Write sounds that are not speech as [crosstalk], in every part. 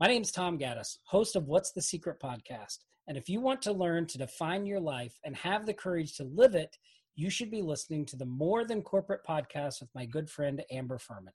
My name is Tom Gaddis, host of What's the Secret podcast. And if you want to learn to define your life and have the courage to live it, you should be listening to the More Than Corporate podcast with my good friend Amber Furman.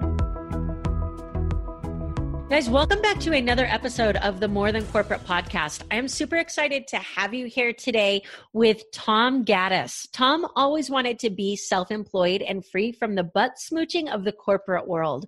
Guys, welcome back to another episode of the More Than Corporate podcast. I am super excited to have you here today with Tom Gaddis. Tom always wanted to be self employed and free from the butt smooching of the corporate world.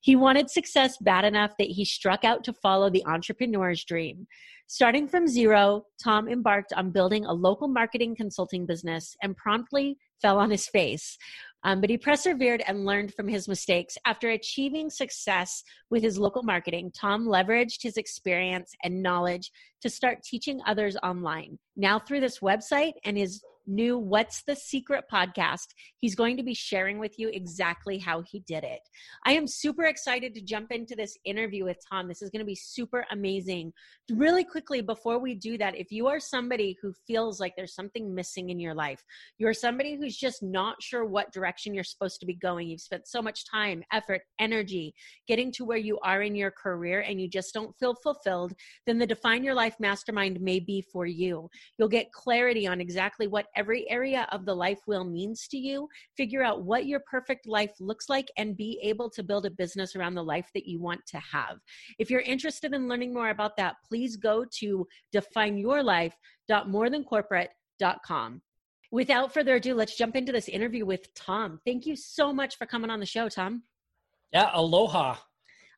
He wanted success bad enough that he struck out to follow the entrepreneur's dream. Starting from zero, Tom embarked on building a local marketing consulting business and promptly fell on his face. Um, but he persevered and learned from his mistakes. After achieving success with his local marketing, Tom leveraged his experience and knowledge to start teaching others online. Now, through this website and his new What's the Secret podcast, he's going to be sharing with you exactly how he did it. I am super excited to jump into this interview with Tom. This is going to be super amazing. Really quickly, before we do that, if you are somebody who feels like there's something missing in your life, you're somebody who's just not sure what direction you're supposed to be going, you've spent so much time, effort, energy getting to where you are in your career and you just don't feel fulfilled, then the Define Your Life Mastermind may be for you. You'll get clarity on exactly what every area of the life wheel means to you, figure out what your perfect life looks like, and be able to build a business around the life that you want to have. If you're interested in learning more about that, please go to defineyourlife.morethancorporate.com. Without further ado, let's jump into this interview with Tom. Thank you so much for coming on the show, Tom. Yeah, aloha.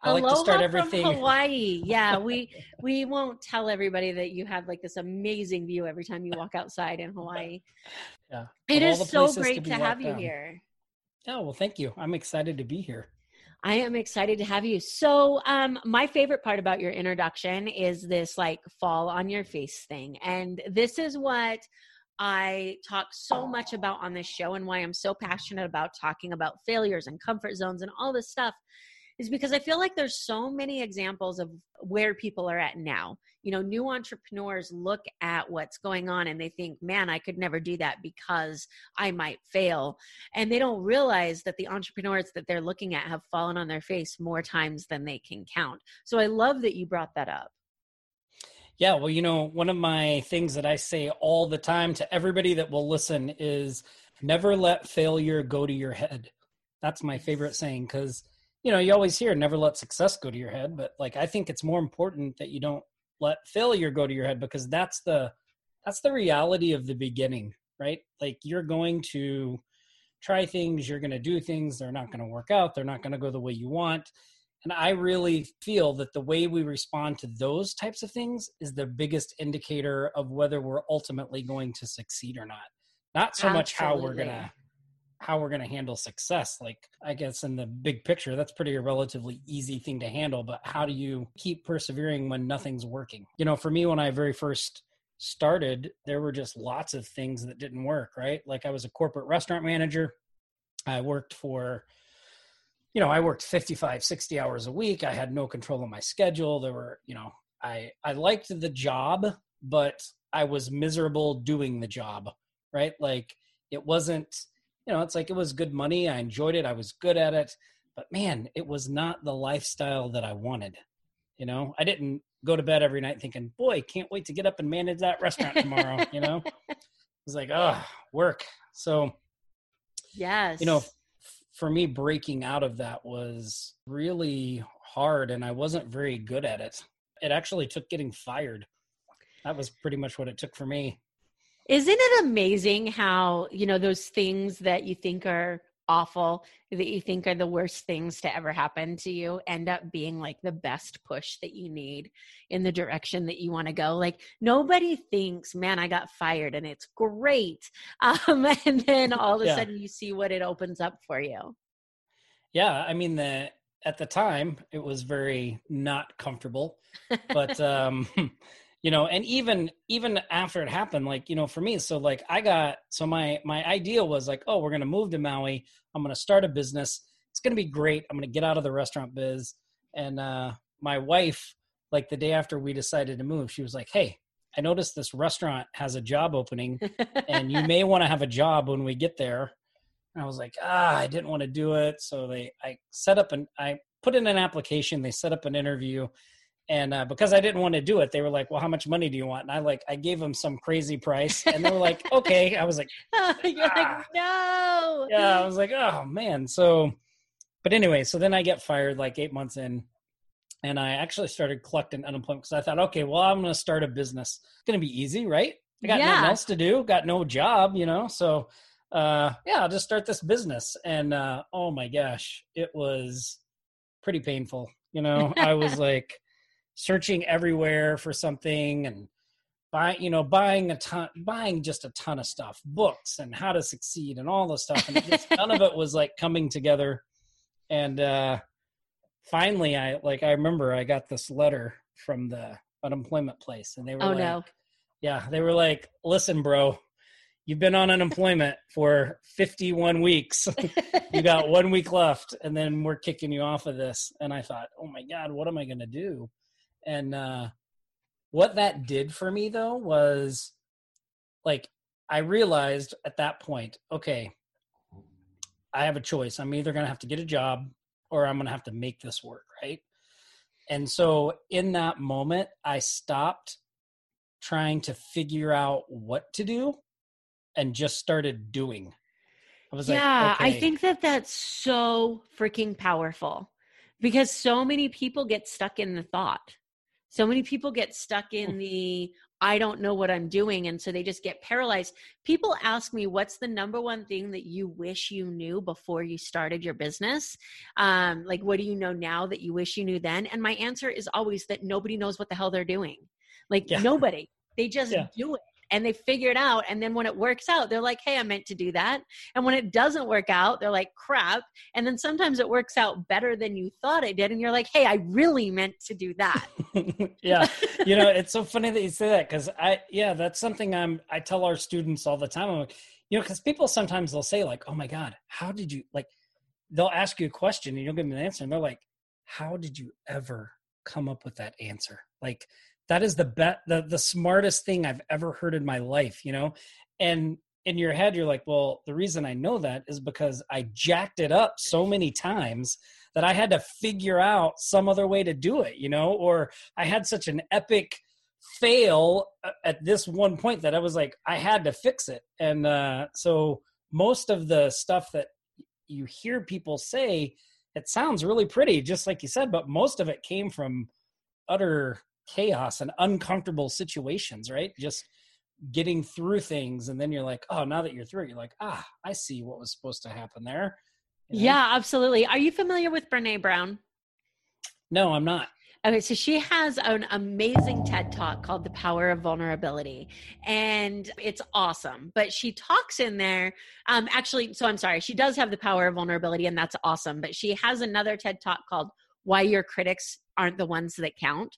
I Aloha like to start everything. from Hawaii. Yeah, we [laughs] we won't tell everybody that you have like this amazing view every time you walk outside in Hawaii. Yeah, It is so great be to have you here. Yeah, well, thank you. I'm excited to be here. I am excited to have you. So, um, my favorite part about your introduction is this like fall on your face thing. And this is what I talk so much about on this show and why I'm so passionate about talking about failures and comfort zones and all this stuff is because I feel like there's so many examples of where people are at now. You know, new entrepreneurs look at what's going on and they think, man, I could never do that because I might fail. And they don't realize that the entrepreneurs that they're looking at have fallen on their face more times than they can count. So I love that you brought that up. Yeah, well, you know, one of my things that I say all the time to everybody that will listen is never let failure go to your head. That's my favorite saying because, you know, you always hear never let success go to your head, but like I think it's more important that you don't let failure go to your head because that's the that's the reality of the beginning, right? Like you're going to try things, you're going to do things, they're not going to work out, they're not going to go the way you want. And I really feel that the way we respond to those types of things is the biggest indicator of whether we're ultimately going to succeed or not. Not so much how we're going to how we're going to handle success. Like I guess in the big picture that's pretty a relatively easy thing to handle, but how do you keep persevering when nothing's working? You know, for me when I very first started, there were just lots of things that didn't work, right? Like I was a corporate restaurant manager. I worked for you know, I worked 55, 60 hours a week. I had no control of my schedule. There were, you know, I I liked the job, but I was miserable doing the job, right? Like it wasn't, you know, it's like it was good money. I enjoyed it. I was good at it, but man, it was not the lifestyle that I wanted. You know, I didn't go to bed every night thinking, "Boy, can't wait to get up and manage that restaurant tomorrow," you know? [laughs] It was like, "Oh, work." So, Yes. you know for me breaking out of that was really hard and i wasn't very good at it it actually took getting fired that was pretty much what it took for me Isn't it amazing how, you know, those things that you think are awful, that you think are the worst things to ever happen to you, end up being like the best push that you need in the direction that you want to go? Like, nobody thinks, man, I got fired and it's great. [laughs] Um, and then all of a Yeah. sudden you see what it opens up for you. yeah i mean the at the time it was very not comfortable but [laughs] um [laughs] you know and even even after it happened like you know for me so like i got so my my idea was like oh we're to move to maui. I'm to start a business. It's to be great. I'm to get out of the restaurant biz. And uh my wife like the day after we decided to move she was like hey i noticed this restaurant has a job opening and you may want to have a job when we get there. And i was like ah i didn't want to do it. So they i set up an i put in an application. They set up an interview and uh, because I didn't want to do it, they were like, "Well, how much money do you want?" And I like I gave them some crazy price, and they were like, [laughs] "Okay." I was like, [laughs] "You're ah. like, no." Yeah, I was like, "Oh man." So, but anyway, so then I get fired like eight months in, and I actually started collecting unemployment because I thought, okay, well, I'm going to start a business. It's going to be easy, right? I got yeah. nothing else to do, got no job, you know, so uh, yeah, I'll just start this business. And uh, oh my gosh, it was pretty painful. You know, I was [laughs] like searching everywhere for something and buy you know buying a ton buying just a ton of stuff books and how to succeed and all this stuff. And just, none of it was like coming together. And uh finally i like i remember i got this letter from the unemployment place and they were oh like no. Yeah they were like listen bro you've been on unemployment for 51 weeks. You got [laughs] one week left and then we're kicking you off of this. And i thought oh my god what am i going to do and uh, what that did for me though was like I realized at that point, okay, I have a choice. I'm either going to have to get a job or I'm going to have to make this work, right? And so in that moment, I stopped trying to figure out what to do and just started doing. I was yeah, like, okay. I think that that's so freaking powerful because so many people get stuck in the thought so many people get stuck in the I don't know what I'm doing. And so they just get paralyzed. People ask me, what's the number one thing that you wish you knew before you started your business? Um, like, what do you know now that you wish you knew then? And my answer is always that nobody knows what the hell they're doing. Like, yeah. nobody. They just yeah. do it and they figure it out. And then when it works out, they're like, hey, I meant to do that. And when it doesn't work out, they're like, crap. And then sometimes it works out better than you thought it did. And you're like, hey, I really meant to do that. [laughs] yeah. you know, it's so [laughs] funny that you say that because I, yeah, that's something I'm, I tell our students all the time. I'm like, you know, because people sometimes they'll say, like, oh my God, how did you, like, they'll ask you a question and you'll give them an answer. And they're like, how did you ever come up with that answer? Like, that is the bet the, the smartest thing I've ever heard in my life, you know? And in your head, you're like, well, the reason I know that is because I jacked it up so many times that I had to figure out some other way to do it, you know, or I had such an epic fail uh, at this one point that I was like, I had to fix it. And uh, so most of the stuff that you hear people say, it sounds really pretty, just like you said, but most of it came from utter chaos and uncomfortable situations, right? Just getting through things and then you're like, oh, now that you're through it, you're like, ah, I see what was supposed to happen there. You know? Yeah, absolutely. Are you familiar with Brene Brown? No, I'm not. Okay, so she has an amazing TED talk called The Power of Vulnerability. And it's awesome. But she talks in there, um, actually, so I'm sorry, she does have the power of vulnerability, and that's awesome. But she has another TED talk called Why Your Critics Aren't the Ones That Count.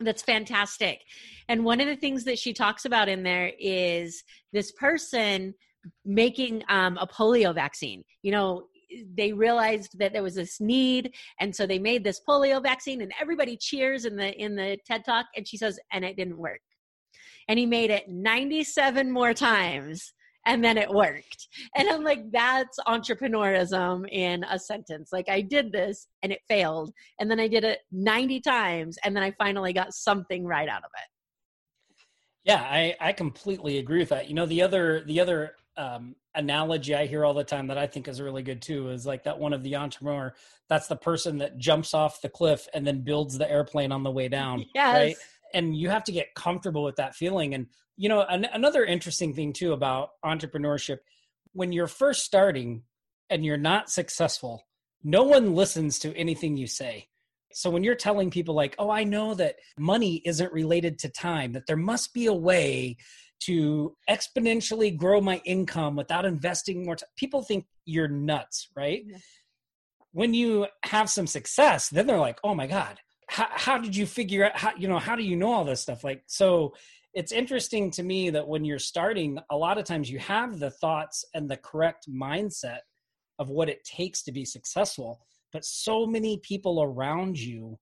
That's fantastic. And one of the things that she talks about in there is this person making um, a polio vaccine. You know, they realized that there was this need and so they made this polio vaccine and everybody cheers in the in the ted talk and she says and it didn't work and he made it 97 more times and then it worked. And I'm like, that's entrepreneurism in a sentence. Like, I did this and it failed. And then I did it 90 times and then I finally got something right out of it. Yeah, I, I completely agree with that. You know, the other, the other, um, analogy I hear all the time that I think is really good too is like that one of the entrepreneur. That's the person that jumps off the cliff and then builds the airplane on the way down. [laughs] Yes. Right and you have to get comfortable with that feeling. And you know an, another interesting thing too about entrepreneurship when you're first starting and you're not successful no one listens to anything you say. So when you're telling people like oh i know that money isn't related to time that there must be a way to exponentially grow my income without investing more time people think you're nuts right? Yeah. when you have some success then they're like oh my god how, how did you figure out how you know how do you know all this stuff? Like so it's interesting to me that when you're starting a lot of times you have the thoughts and the correct mindset of what it takes to be successful but so many people around you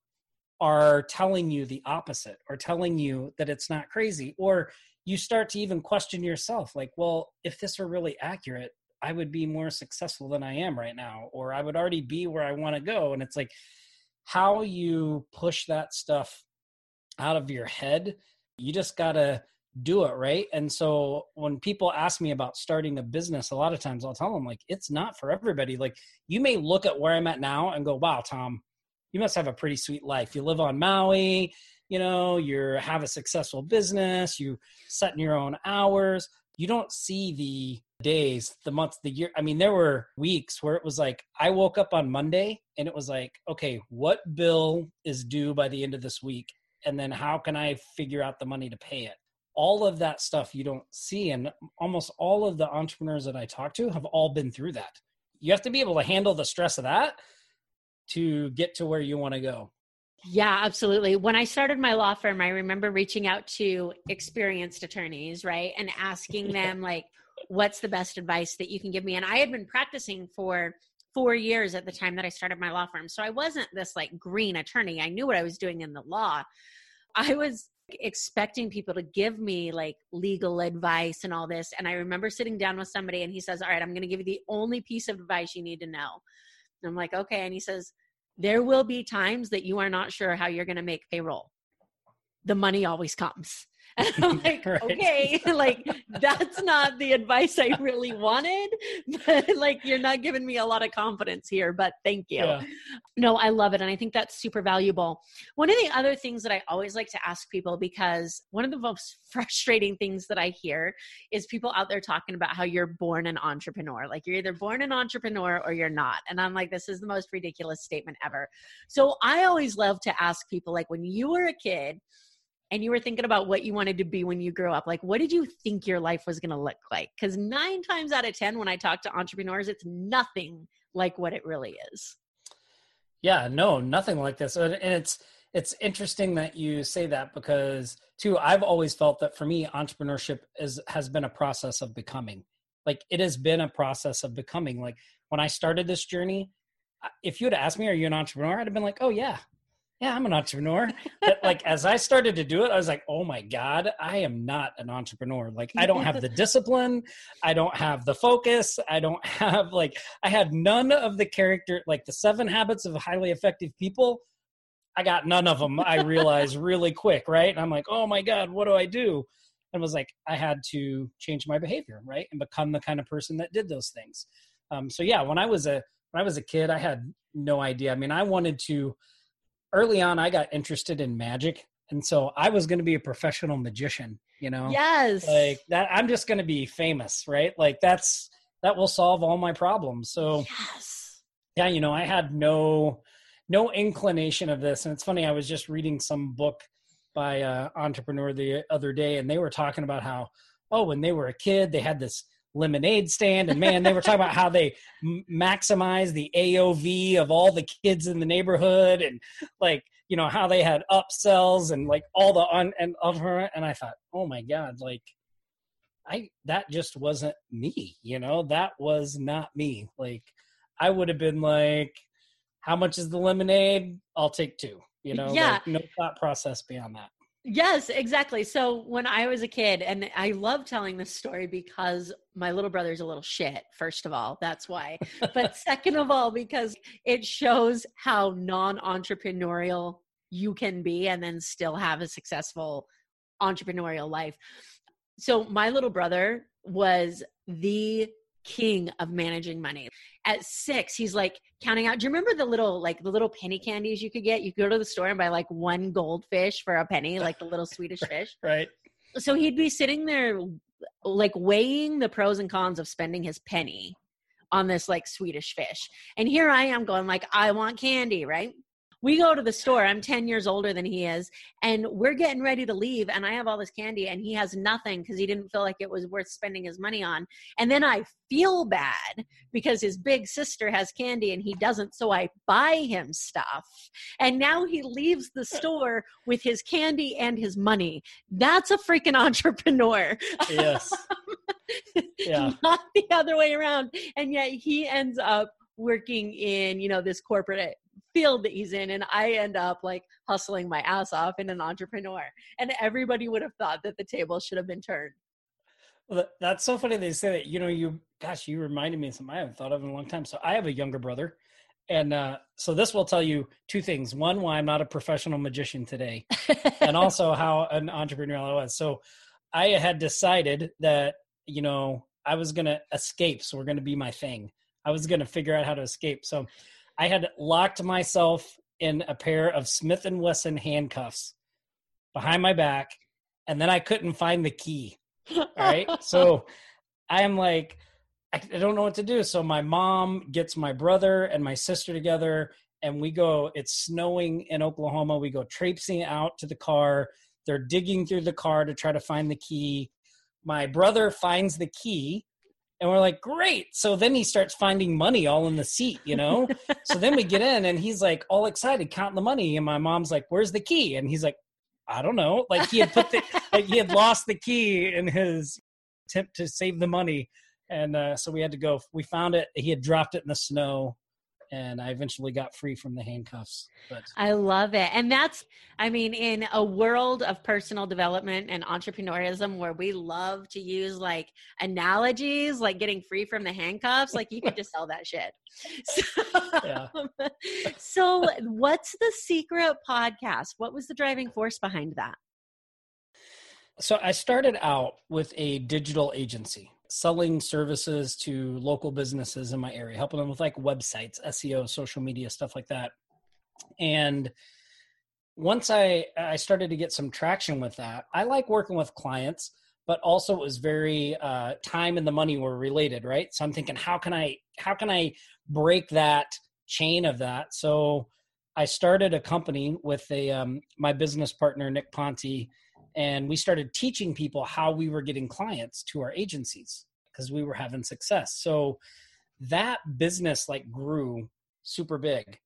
are telling you the opposite or telling you that it's not crazy or you start to even question yourself like well if this were really accurate i would be more successful than i am right now or i would already be where i want to go and it's like how you push that stuff out of your head you just got to do it right? And so when people ask me about starting a business a lot of times i'll tell them like it's not for everybody. Like you may look at where i'm at now and go wow tom you must have a pretty sweet life. You live on maui you know you have a successful business you set in your own hours. You don't see the days the months the year i mean there were weeks where it was like i woke up on monday and it was like okay what bill is due by the end of this week? And then how can i figure out the money to pay it? All of that stuff you don't see. And almost all of the entrepreneurs that i talk to have all been through that. You have to be able to handle the stress of that to get to where you want to go. Yeah, absolutely. When I started my law firm, I remember reaching out to experienced attorneys, right? And asking [laughs] them, like, what's the best advice that you can give me? And I had been practicing for four years at the time that I started my law firm. So I wasn't this like green attorney. I knew what I was doing in the law. I was expecting people to give me like legal advice and all this. And I remember sitting down with somebody and he says, All right, I'm going to give you the only piece of advice you need to know. And I'm like, Okay. And he says, there will be times that you are not sure how you're going to make payroll. The money always comes. And [laughs] I'm [laughs] like, right. okay, [laughs] like that's not the advice I really wanted, but like you're not giving me a lot of confidence here, but thank you. Yeah. No, I love it. And I think that's super valuable. One of the other things that I always like to ask people, because one of the most frustrating things that I hear is people out there talking about how you're born an entrepreneur. Like you're either born an entrepreneur or you're not. And I'm like, this is the most ridiculous statement ever. So I always love to ask people, like, when you were a kid, and you were thinking about what you wanted to be when you grew up, like what did you think your life was going to look like? Because nine times out of 10, when I talk to entrepreneurs, it's nothing like what it really is. Yeah, no, nothing like this. And it's, it's interesting that you say that because too, I've always felt that for me, entrepreneurship is, has been a process of becoming. Like it has been a process of becoming. Like when I started this journey, if you had asked me, are you an entrepreneur? I'd have been like, oh yeah, yeah, I'm an entrepreneur. but like as I started to do it, I was like, oh my God, I am not an entrepreneur. Like I don't have the [laughs] discipline, I don't have the focus, I don't [laughs] have like I had none of the character, like the seven habits of highly effective people. I got none of them, I realized really quick, right? And I'm like, oh my God, what do I do? And was like, I had to change my behavior, right? And become the kind of person that did those things. Um, so yeah, when I was a when I was a kid, I had no idea. I mean, I wanted to early on I got interested in magic and so I was going to be a professional magician, you know. Yes. Like that I'm just going to be famous, right? Like that's that will solve all my problems. So Yes. Yeah, you know, I had no no inclination of this and it's funny I was just reading some book by a entrepreneur the other day and they were talking about how oh when they were a kid they had this lemonade stand and man they were talking about how they m- maximize the aov of all the kids in the neighborhood and like you know how they had upsells and like all the on and of her and i thought oh my god like i that just wasn't me you know? That was not me. Like i would have been like how much is the lemonade? I'll take two you know? Yeah. Like, no thought process beyond that Yes, exactly. So when I was a kid, and I love telling this story because my little brother's a little shit, first of all, that's why. But second of all, because it shows how non entrepreneurial you can be and then still have a successful entrepreneurial life. So my little brother was the king of managing money. At six, he's like counting out. Do you remember the little like the little penny candies you could get? You could go to the store and buy like one goldfish for a penny, [laughs] like the little Swedish fish. right. So he'd be sitting there like weighing the pros and cons of spending his penny on this like Swedish fish. And here I am going like I want candy, right? We go to the store. I'm 10 years older than he is, and we're getting ready to leave. And I have all this candy, and he has nothing because he didn't feel like it was worth spending his money on. And then I feel bad because his big sister has candy and he doesn't. So I buy him stuff. And now he leaves the store with his candy and his money. That's a freaking [laughs] entrepreneur. Yes. [laughs] yeah. Not the other way around. And yet he ends up working in you know this corporate field that he's in and i end up like hustling my ass off in an entrepreneur. And everybody would have thought that the table should have been turned. Well, that's so funny they say that you know you gosh you reminded me of something i haven't thought of in a long time. So i have a younger brother and uh, so this will tell you two things. One why i'm not a professional magician today and [laughs] also how an entrepreneur i was. So i had decided that you know i was going to escape so we're going to be my thing. I was going to figure out how to escape. So I had locked myself in a pair of Smith and Wesson handcuffs behind my back, and then I couldn't find the key. All right, [laughs] so I am like, I, I don't know what to do. So my mom gets my brother and my sister together, and we go. It's snowing in Oklahoma. We go traipsing out to the car. They're digging through the car to try to find the key. My brother finds the key and we're like, great. So then he starts finding money all in the seat, you know? so then we get in and he's like all excited, counting the money. And my mom's like, where's the key? And he's like, I don't know. Like he had put the, [laughs] like he had lost the key in his attempt to save the money. And uh, so we had to go, we found it. He had dropped it in the snow and I eventually got free from the handcuffs. But I love it. And that's I mean in a world of personal development and entrepreneurism where we love to use like analogies like getting free from the handcuffs, like you could just sell that shit. [laughs] So, yeah. so what's the secret podcast? What was the driving force behind that? So I started out with a digital agency selling services to local businesses in my area, helping them with like websites, SEO, social media, stuff like that. And once I I started to get some traction with that, I like working with clients, but also it was very uh, time and the money were related, right? So I'm thinking, how can I how can I break that chain of that? So I started a company with a um, my business partner Nick Ponte and we started teaching people how we were getting clients to our agencies because we were having success. So that business like grew super big.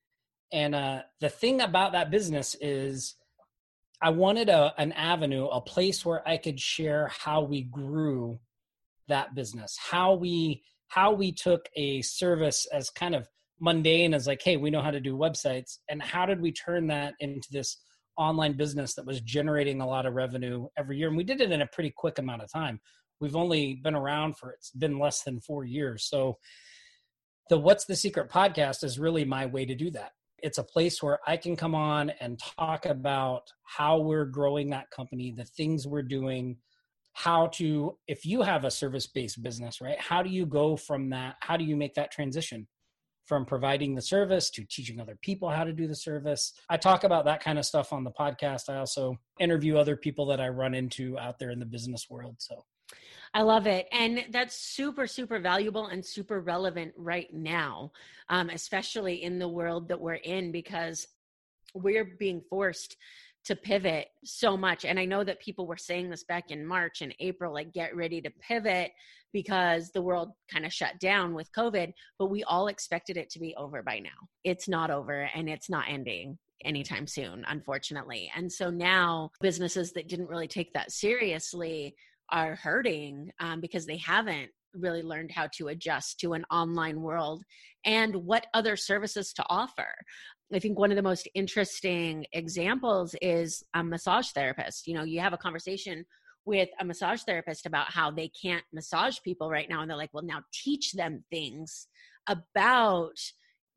And uh, the thing about that business is i wanted a, an avenue a place where i could share how we grew that business how we how we took a service as kind of mundane as like hey we know how to do websites and how did we turn that into this online business that was generating a lot of revenue every year. And we did it in a pretty quick amount of time. We've only been around for it's been less than four years. So the What's the Secret podcast is really my way to do that. It's a place where I can come on and talk about how we're growing that company, the things we're doing, how to, if you have a service based business, right? How do you go from that? How do you make that transition? From providing the service to teaching other people how to do the service. I talk about that kind of stuff on the podcast. I also interview other people that I run into out there in the business world. So I love it. And that's super, super valuable and super relevant right now, um, especially in the world that we're in, because we're being forced to pivot so much. And I know that people were saying this back in March and April, like, get ready to pivot because the world kind of shut down with COVID, but we all expected it to be over by now. It's not over and it's not ending anytime soon, unfortunately. And so now businesses that didn't really take that seriously are hurting um, because they haven't really learned how to adjust to an online world and what other services to offer. I think one of the most interesting examples is a massage therapist. You know, you have a conversation with a massage therapist about how they can't massage people right now and they're like well now teach them things about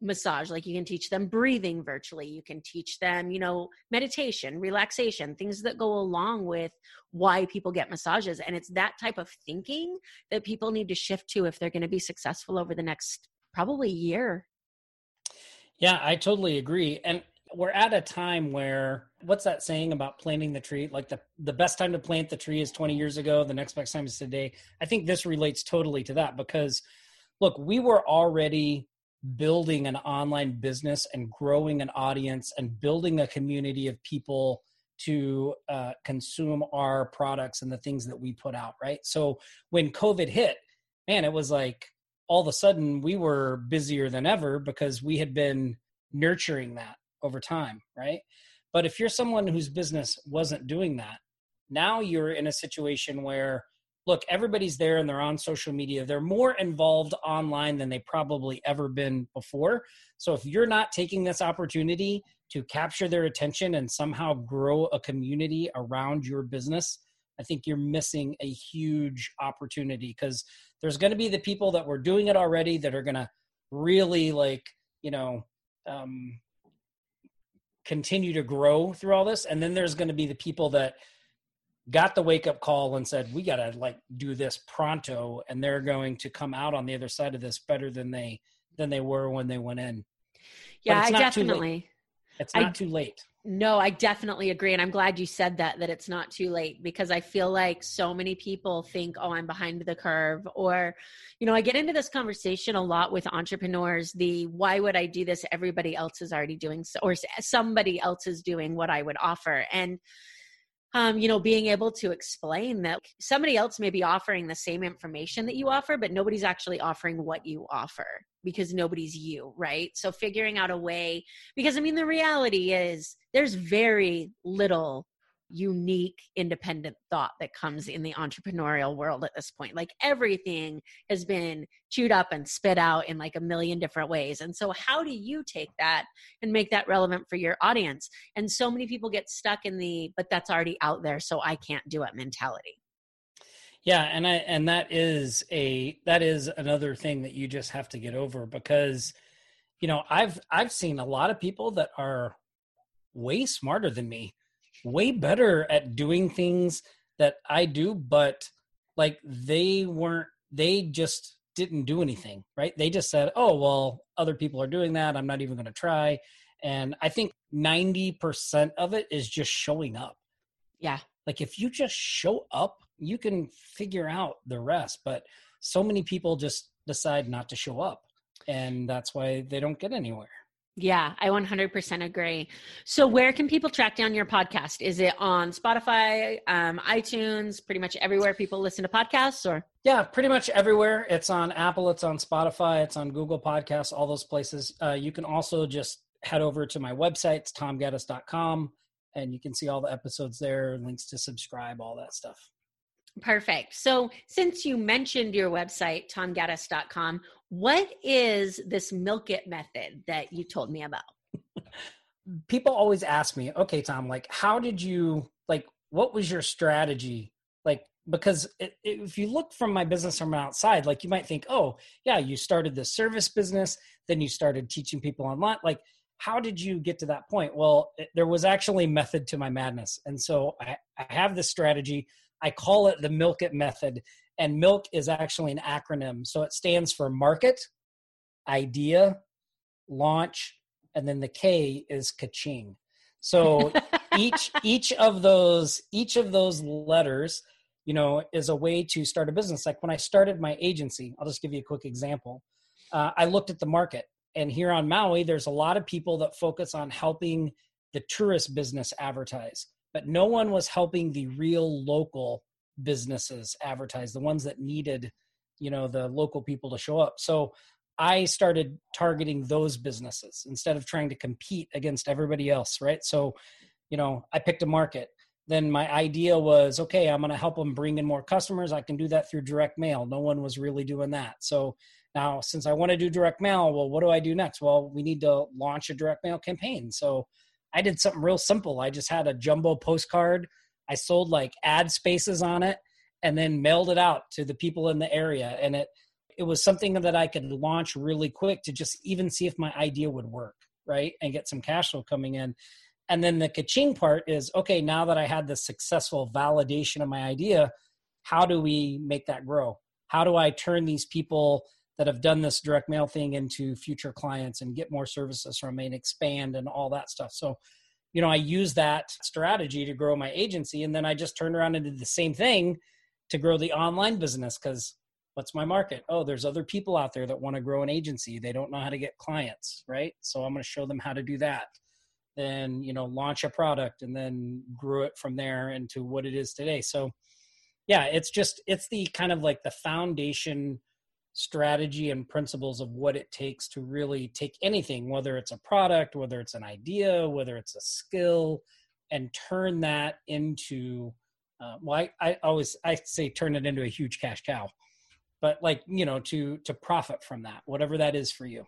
massage. Like you can teach them breathing virtually. You can teach them you know meditation relaxation things that go along with why people get massages. And it's that type of thinking that people need to shift to if they're going to be successful over the next probably year yeah i totally agree and we're at a time where what's that saying about planting the tree? Like the the best time to plant the tree is 20 years ago the next best time is today. I think this relates totally to that because look we were already building an online business and growing an audience and building a community of people to uh, consume our products and the things that we put out right? So when covid hit man it was like all of a sudden we were busier than ever because we had been nurturing that over time right but if you're someone whose business wasn't doing that now you're in a situation where look, everybody's there and they're on social media. They're more involved online than they probably ever been before. So if you're not taking this opportunity to capture their attention and somehow grow a community around your business, I think you're missing a huge opportunity because there's going to be the people that were doing it already that are going to really like, you know, um, continue to grow through all this. And then there's going to be the people that got the wake up call and said, we got to like do this pronto. And they're going to come out on the other side of this better than they, than they were when they went in. Yeah, I definitely. It's not I, too late. No, I definitely agree. And I'm glad you said that, that it's not too late because I feel like so many people think, oh, I'm behind the curve. Or, you know, I get into this conversation a lot with entrepreneurs the why would I do this? Everybody else is already doing so, or somebody else is doing what I would offer. And, um, you know, being able to explain that somebody else may be offering the same information that you offer, but nobody's actually offering what you offer because nobody's you, right? So figuring out a way, because I mean, the reality is there's very little unique independent thought that comes in the entrepreneurial world at this point. Like everything has been chewed up and spit out in like a million different ways. And so how do you take that and make that relevant for your audience? And so many people get stuck in the but that's already out there so i can't do it mentality. Yeah and i and that is a that is another thing that you just have to get over because you know i've i've seen a lot of people that are way smarter than me way better at doing things that I do, but like they weren't, they just didn't do anything, right? They just said, oh, well, other people are doing that. I'm not even going to try. And I think 90% of it is just showing up. Yeah. Like if you just show up, you can figure out the rest. But so many people just decide not to show up. And that's why they don't get anywhere. Yeah, I 100% agree. So, where can people track down your podcast? Is it on Spotify, um, iTunes, pretty much everywhere people listen to podcasts, or? Yeah, pretty much everywhere. It's on Apple, it's on Spotify, it's on Google Podcasts, all those places. Uh, you can also just head over to my website, it's tomgaddis.com, and you can see all the episodes there, links to subscribe, all that stuff. Perfect. So, since you mentioned your website, tomgaddis.com, what is this milk it method that you told me about? [laughs] People always ask me, okay, Tom, like, how did you, like, what was your strategy? Like, because it, if you look from my business from outside, like, you might think, oh, yeah, you started the service business, then you started teaching people online. Like, how did you get to that point? Well, it, there was actually method to my madness. And so I, I have this strategy I call it the Milk It method. And MILK is actually an acronym. So it stands for market, idea, launch, and then the K is kaching. So [laughs] each each of those each of those letters, you know, is a way to start a business. Like when I started my agency, I'll just give you a quick example. Uh, I looked at the market, and here on Maui, there's a lot of people that focus on helping the tourist business advertise but no one was helping the real local businesses advertise the ones that needed you know the local people to show up. So i started targeting those businesses instead of trying to compete against everybody else right? So you know i picked a market. Then my idea was okay i'm going to help them bring in more customers. I can do that through direct mail. No one was really doing that. So now since i want to do direct mail well what do i do next? Well we need to launch a direct mail campaign. So I did something real simple. I just had a jumbo postcard. I sold like ad spaces on it and then mailed it out to the people in the area. And it it was something that I could launch really quick to just even see if my idea would work, right? And get some cash flow coming in. And then the kaching part is okay, now that I had the successful validation of my idea, how do we make that grow? How do I turn these people that have done this direct mail thing into future clients and get more services from me and expand and all that stuff. So, you know, I use that strategy to grow my agency. And then I just turned around and did the same thing to grow the online business because what's my market oh there's other people out there that want to grow an agency they don't know how to get clients right so i'm going to show them how to do that then you know launch a product and then grew it from there into what it is today so yeah it's just it's the kind of like the foundation strategy and principles of what it takes to really take anything whether it's a product whether it's an idea whether it's a skill and turn that into uh, well I, I always i say turn it into a huge cash cow but like you know to to profit from that whatever that is for you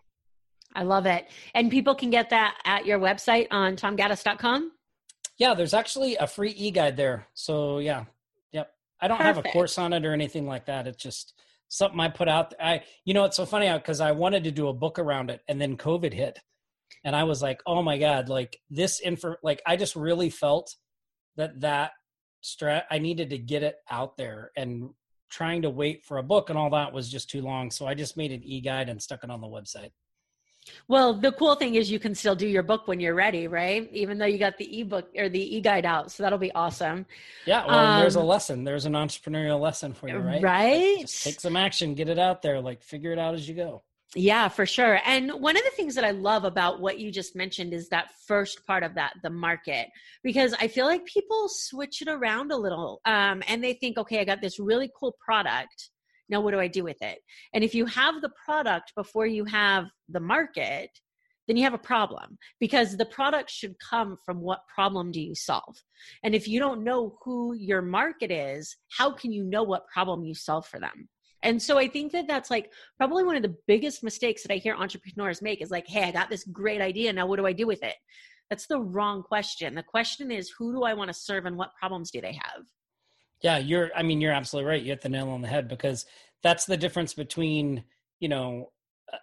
I love it. And people can get that at your website on tomgaddis.com. Yeah, there's actually a free e-guide there. So yeah. Yep. I don't Perfect. have a course on it or anything like that. It's just something I put out. I you know it's so funny uh, because I wanted to do a book around it and then COVID hit. And I was like, "Oh my god, like this info like I just really felt that that strat I needed to get it out there and trying to wait for a book and all that was just too long. So I just made an e-guide and stuck it on the website. Well, the cool thing is you can still do your book when you're ready, right? Even though you got the ebook or the e-guide out. So that'll be awesome. Yeah, well, um, there's a um, lesson. There's an entrepreneurial lesson for you, right? Right. Like, take some action, get it out there, like figure it out as you go. Yeah, for sure. And one of the things that I love about what you just mentioned is that first part of that, the market, because I feel like people switch it around a little um, and they think, okay, I got this really cool product now, what do I do with it? And if you have the product before you have the market, then you have a problem because the product should come from what problem do you solve? And if you don't know who your market is, how can you know what problem you solve for them? And so I think that that's like probably one of the biggest mistakes that I hear entrepreneurs make is like, hey, I got this great idea. Now, what do I do with it? That's the wrong question. The question is, who do I want to serve and what problems do they have? Yeah, you're I mean, you're absolutely right. You hit the nail on the head because that's the difference between, you know,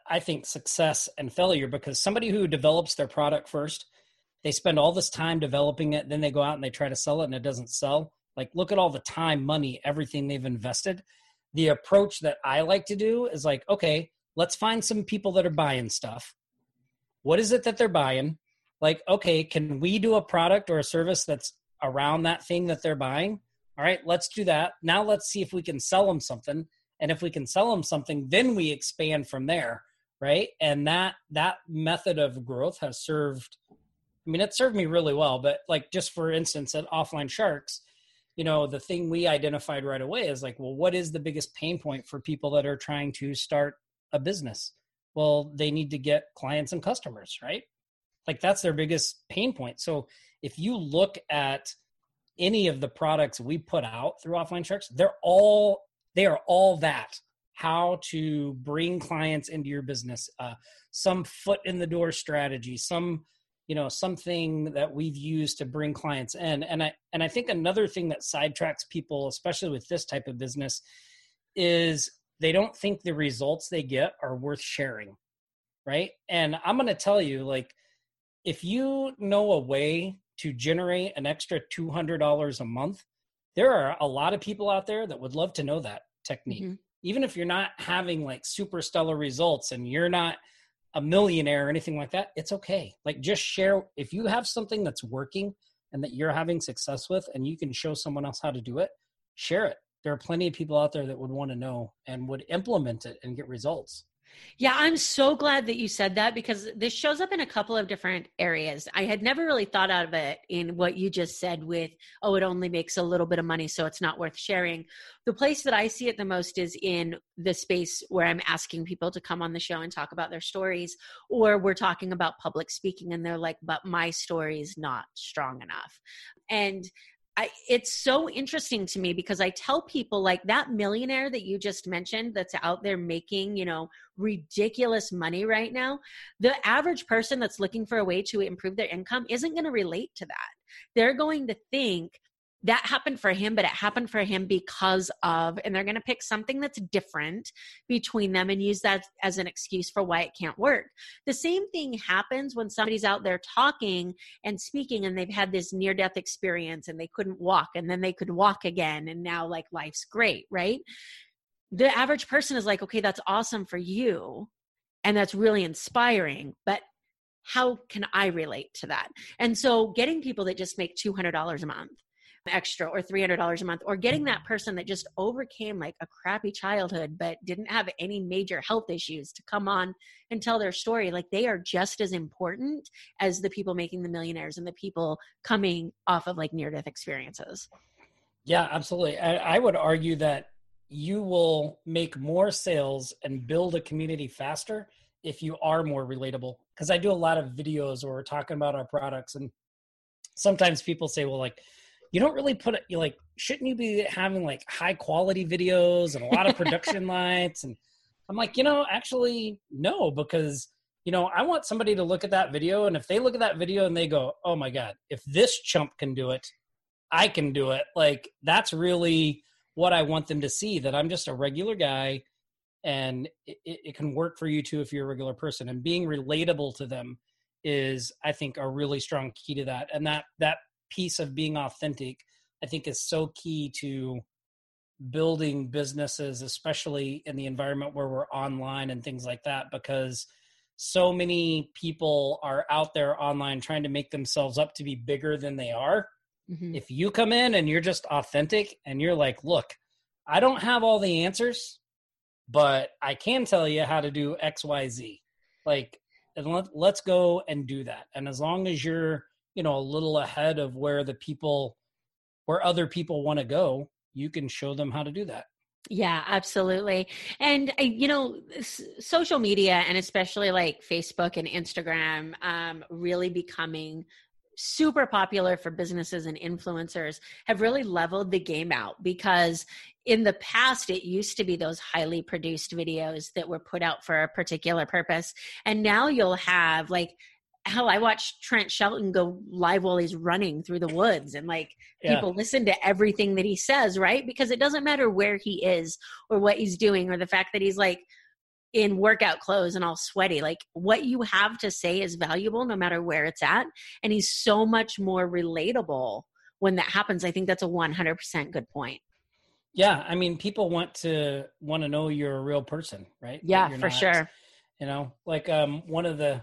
I think success and failure because somebody who develops their product first, they spend all this time developing it, then they go out and they try to sell it and it doesn't sell. Like look at all the time, money, everything they've invested. The approach that I like to do is like, okay, let's find some people that are buying stuff. What is it that they're buying? Like, okay, can we do a product or a service that's around that thing that they're buying? All right, let's do that. Now let's see if we can sell them something. And if we can sell them something, then we expand from there, right? And that that method of growth has served I mean, it served me really well, but like just for instance at Offline Sharks, you know, the thing we identified right away is like, well, what is the biggest pain point for people that are trying to start a business? Well, they need to get clients and customers, right? Like that's their biggest pain point. So if you look at any of the products we put out through offline sharks they're all they are all that. How to bring clients into your business uh, some foot in the door strategy some you know something that we've used to bring clients in. And i and i think another thing that sidetracks people especially with this type of business is they don't think the results they get are worth sharing right? And i'm going to tell you like if you know a way to generate an extra $200 a month, there are a lot of people out there that would love to know that technique. Mm-hmm. Even if you're not having like super stellar results and you're not a millionaire or anything like that, it's okay. Like just share if you have something that's working and that you're having success with and you can show someone else how to do it, share it. There are plenty of people out there that would want to know and would implement it and get results. Yeah, I'm so glad that you said that because this shows up in a couple of different areas. I had never really thought out of it in what you just said with, oh, it only makes a little bit of money, so it's not worth sharing. The place that I see it the most is in the space where I'm asking people to come on the show and talk about their stories, or we're talking about public speaking and they're like, but my story is not strong enough. And I, it's so interesting to me because I tell people like that millionaire that you just mentioned that's out there making, you know, ridiculous money right now, the average person that's looking for a way to improve their income isn't going to relate to that. They're going to think that happened for him, but it happened for him because of, and they're going to pick something that's different between them and use that as an excuse for why it can't work. The same thing happens when somebody's out there talking and speaking and they've had this near death experience and they couldn't walk and then they could walk again and now like life's great, right? The average person is like, okay, that's awesome for you and that's really inspiring, but how can I relate to that? And so getting people that just make $200 a month extra or $300 a month or getting that mm-hmm. person that just overcame like a crappy childhood but didn't have any major health issues to come on and tell their story like they are just as important as the people making the millionaires and the people coming off of like near death experiences. Yeah absolutely. I, I would argue that you will make more sales and build a community faster if you are more relatable because i do a lot of videos where we're talking about our products and sometimes people say well like you don't really put it you like shouldn't you be having like high quality videos and a lot of production [laughs] lights and i'm like you know actually no because you know i want somebody to look at that video and if they look at that video and they go oh my god if this chump can do it i can do it like that's really what i want them to see that i'm just a regular guy and it, it can work for you too if you're a regular person. And being relatable to them is i think a really strong key to that. And that that piece of being authentic i think is so key to building businesses especially in the environment where we're online and things like that because so many people are out there online trying to make themselves up to be bigger than they are mm-hmm. if you come in and you're just authentic and you're like look i don't have all the answers but i can tell you how to do xyz like and let, let's go and do that and as long as you're you know a little ahead of where the people where other people want to go you can show them how to do that yeah, absolutely. And you know, social media and especially like Facebook and Instagram um, really becoming super popular for businesses and influencers have really leveled the game out because in the past it used to be those highly produced videos that were put out for a particular purpose and now you'll have like hell, I watched Trent Shelton go live while he's running through the woods and like yeah. people listen to everything that he says, right? Because it doesn't matter where he is or what he's doing or the fact that he's like in workout clothes and all sweaty. Like what you have to say is valuable no matter where it's at. And he's so much more relatable when that happens. I think that's a 100% good point. Yeah. I mean, people want to want to know you're a real person, right? Yeah, for not, sure. You know, like um, one of the,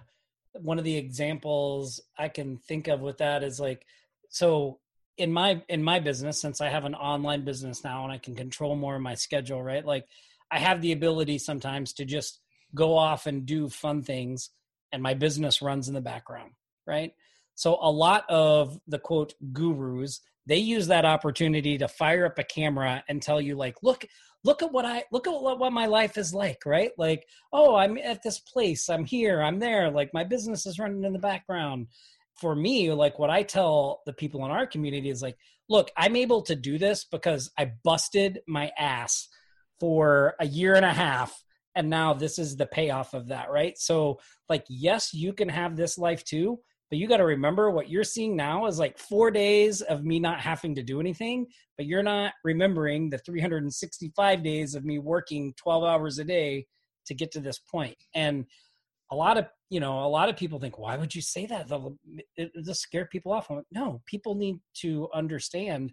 one of the examples I can think of with that is like so in my in my business since I have an online business now and I can control more of my schedule, right? Like I have the ability sometimes to just go off and do fun things and my business runs in the background, right? So a lot of the quote gurus, they use that opportunity to fire up a camera and tell you like, look, look at what I look at what, what my life is like, right? Like, oh, I'm at this place, I'm here, I'm there, like my business is running in the background. For me, like what I tell the people in our community is like, look, I'm able to do this because I busted my ass for a year and a half and now this is the payoff of that, right? So, like, yes, you can have this life too, but you got to remember what you're seeing now is like four days of me not having to do anything, but you're not remembering the 365 days of me working 12 hours a day to get to this point. And a lot of you know a lot of people think why would you say that? They'll, scare people off. Like, no people need to understand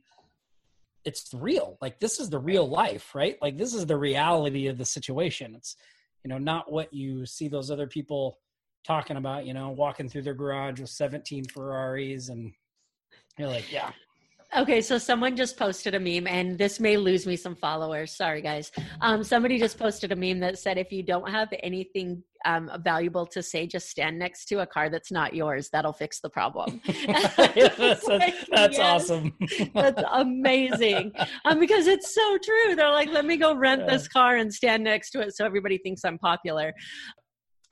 it's real. Like this is the real life right? Like this is the reality of the situation. It's you know not what you see those other people talking about, you know, walking through their garage with 17 Ferraris and you're like, yeah. Okay, so someone just posted a meme, and this may lose me some followers. Sorry, guys. Um, somebody just posted a meme that said, "If you don't have anything um, valuable to say, just stand next to a car that's not yours. That'll fix the problem." [laughs] that's, [laughs] like, that's yes, awesome. that's amazing. Um, because it's so true. They're like, "Let me go rent yeah. this car and stand next to it, so everybody thinks I'm popular."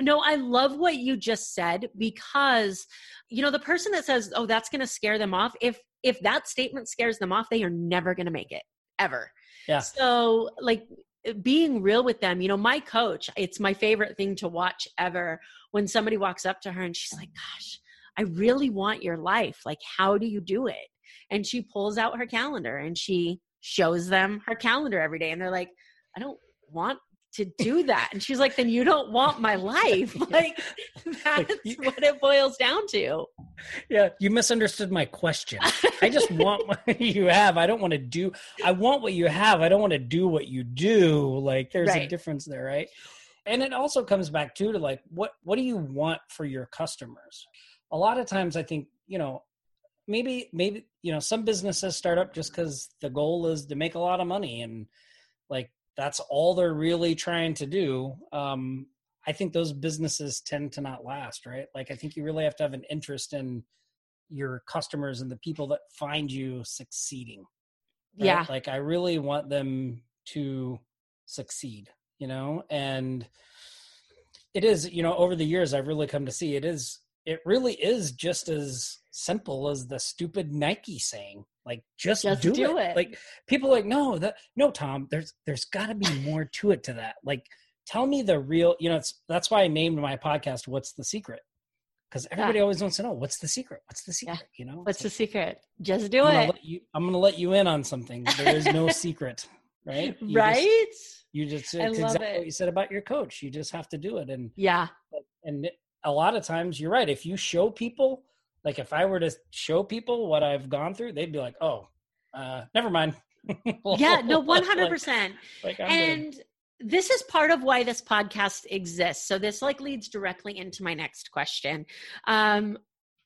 No, I love what you just said because you know the person that says, "Oh, that's going to scare them off." If if that statement scares them off, they are never going to make it ever. Yeah. So, like being real with them, you know, my coach, it's my favorite thing to watch ever when somebody walks up to her and she's like, "Gosh, I really want your life. Like, how do you do it?" And she pulls out her calendar and she shows them her calendar every day and they're like, "I don't want to do that. And she's like, then you don't want my life. [laughs] Like that's like you, what it boils down to. Yeah, you misunderstood my question. I just want what [laughs] you have. I don't want to do I want what you have. I don't want to do what you do. Like there's right. a difference there, right? And it also comes back too to like what what do you want for your customers? A lot of times I think, you know, maybe maybe you know some businesses start up just because the goal is to make a lot of money and like that's all they're really trying to do um i think those businesses tend to not last right like i think you really have to have an interest in your customers and the people that find you succeeding right? yeah like i really want them to succeed you know and it is you know over the years i've really come to see it is it really is just as simple as the stupid Nike saying. Like just, just do, do it. it. Like people like, no, that no, Tom, there's there's gotta be more to it to that. Like tell me the real you know, it's that's why I named my podcast What's the Secret? Because everybody yeah. always wants to know what's the secret? What's the secret? Yeah. You know? What's the secret? Just do I'm it. You, I'm gonna let you in on something. There is no [laughs] secret. Right? You right? Just, you just exactly it. what you said about your coach. You just have to do it. And yeah. And a lot of times you're right. If you show people like if I were to show people what I've gone through, they'd be like, "Oh, uh, never mind." [laughs] yeah, no, one hundred percent. And good. this is part of why this podcast exists. So this like leads directly into my next question. Um,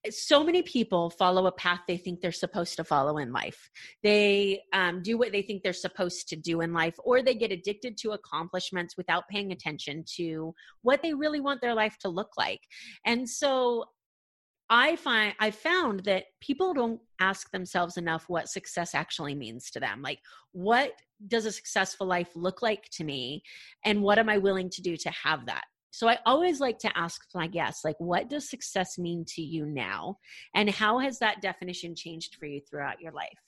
so many people follow a path they think they're supposed to follow in life. They um, do what they think they're supposed to do in life, or they get addicted to accomplishments without paying attention to what they really want their life to look like. And so I find I found that people don't ask themselves enough what success actually means to them. Like, what does a successful life look like to me? And what am I willing to do to have that? So I always like to ask my guests, like, what does success mean to you now? And how has that definition changed for you throughout your life?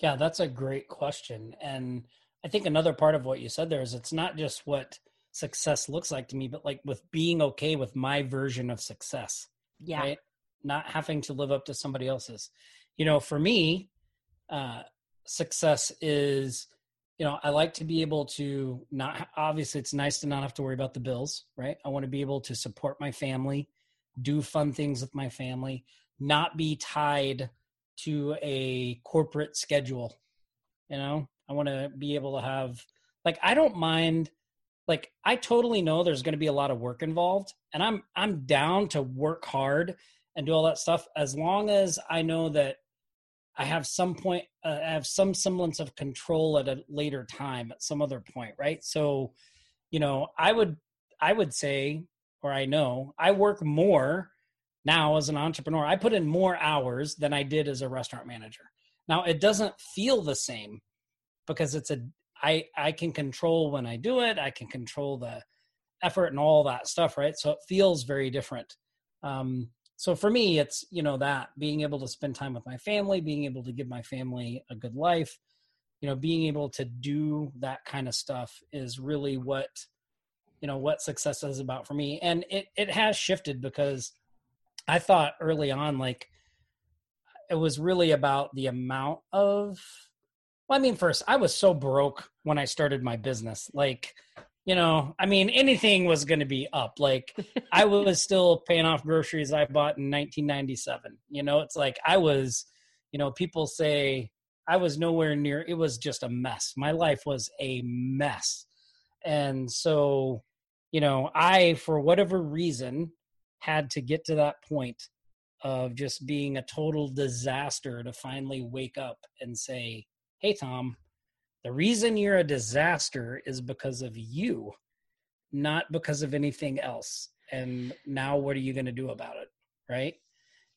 Yeah, that's a great question. And I think another part of what you said there is it's not just what success looks like to me, but like with being okay with my version of success yeah. Right? Not having to live up to somebody else's. You know, for me, uh, success is, you know, I like to be able to not, obviously, it's nice to not have to worry about the bills, right? I want to be able to support my family, do fun things with my family, not be tied to a corporate schedule. You know, I want to be able to have, like, I don't mind like I totally know there's going to be a lot of work involved and I'm I'm down to work hard and do all that stuff as long as I know that I have some point uh, I have some semblance of control at a later time at some other point, right? So, you know, I would I would say or I know I work more now as an entrepreneur. I put in more hours than I did as a restaurant manager. Now, it doesn't feel the same because it's a I I can control when I do it. I can control the effort and all that stuff, right? So it feels very different. Um, so for me, it's you know that being able to spend time with my family, being able to give my family a good life, you know, being able to do that kind of stuff is really what you know what success is about for me. And it it has shifted because I thought early on like it was really about the amount of well, I mean, first, I was so broke when I started my business. Like, you know, I mean, anything was going to be up. Like, I [laughs] was still paying off groceries I bought in 1997. You know, it's like I was, you know, people say I was nowhere near, it was just a mess. My life was a mess. And so, you know, I, for whatever reason, had to get to that point of just being a total disaster to finally wake up and say, hey, Tom, the reason you're a disaster is because of you, not because of anything else. And now what are you going to do about it? Right.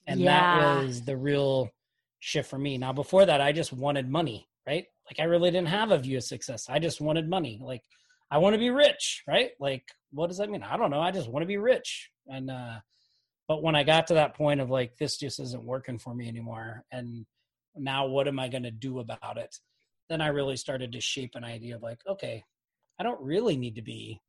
And yeah. that was the real shift for me. Now, before that, I just wanted money, right? Like I really didn't have a view of success. I just wanted money. Like I want to be rich, right? Like what does that mean? I don't know. I just want to be rich. And, uh, but when I got to that point of like, this just isn't working for me anymore. And, now what am I going to do about it? Then I really started to shape an idea of like, okay, I don't really need to be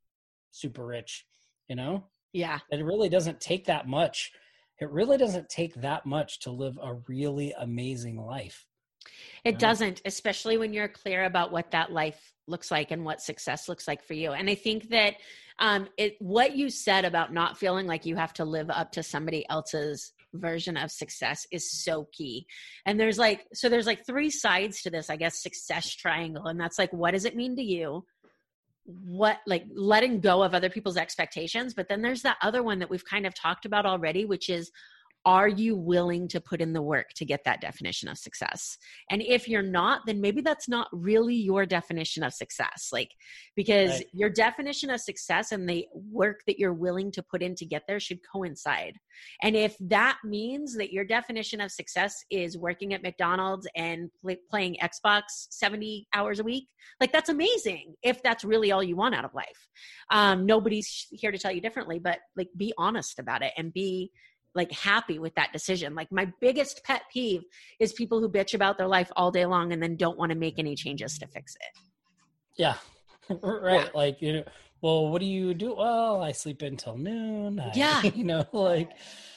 super rich, you know? Yeah. It really doesn't take that much. It really doesn't take that much to live a really amazing life. It doesn't, especially when you're clear about what that life looks like and what success looks like for you. And I think that um, it what you said about not feeling like you have to live up to somebody else's version of success is so key. And there's like, so there's like three sides to this, I guess, success triangle. And that's like, what does it mean to you? What, like letting go of other people's expectations. But then there's that other one that we've kind of talked about already, which is are you willing to put in the work to get that definition of success? And if you're not then maybe that's not really your definition of success like because right. your definition of success and the work that you're willing to put in to get there should coincide. And if that means that your definition of success is working at mcdonald's and play, playing xbox 70 hours a week like that's amazing if that's really all you want out of life. Um, nobody's here to tell you differently but like be honest about it and be like happy with that decision. Like my biggest pet peeve is people who bitch about their life all day long and then don't want to make any changes to fix it. Yeah. [laughs] right. Yeah. Like, you know, well, what do you do? Well, I sleep until noon. I, yeah. [laughs] You know, like,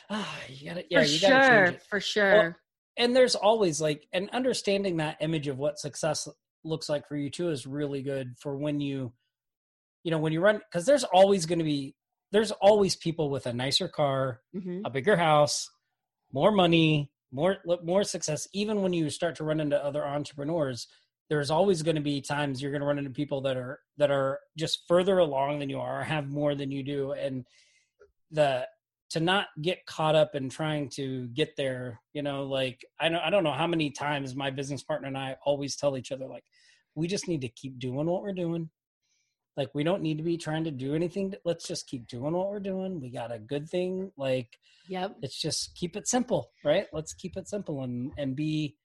ah, you gotta, yeah, for you gotta sure, change it. For sure. Well, and there's always like, and understanding that image of what success looks like for you too is really good for when you, you know, when you run, because there's always going to be there's always people with a nicer car, mm-hmm. a bigger house, more money, more more success. Even when you start to run into other entrepreneurs, there's always going to be times you're going to run into people that are that are just further along than you are, or have more than you do, and the to not get caught up in trying to get there. You know, like I know I don't know how many times my business partner and I always tell each other like, we just need to keep doing what we're doing like we don't need to be trying to do anything to, let's just keep doing what we're doing. We got a good thing like yep. it's just keep it simple right? Let's keep it simple and and be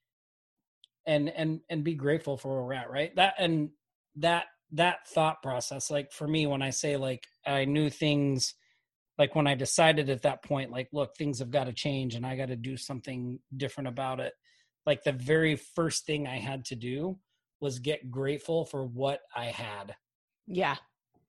and and and be grateful for where we're at right? That and that that thought process like for me when i say like i knew things like when i decided at that point like look things have got to change and i got to do something different about it like the very first thing i had to do was get grateful for what i had yeah.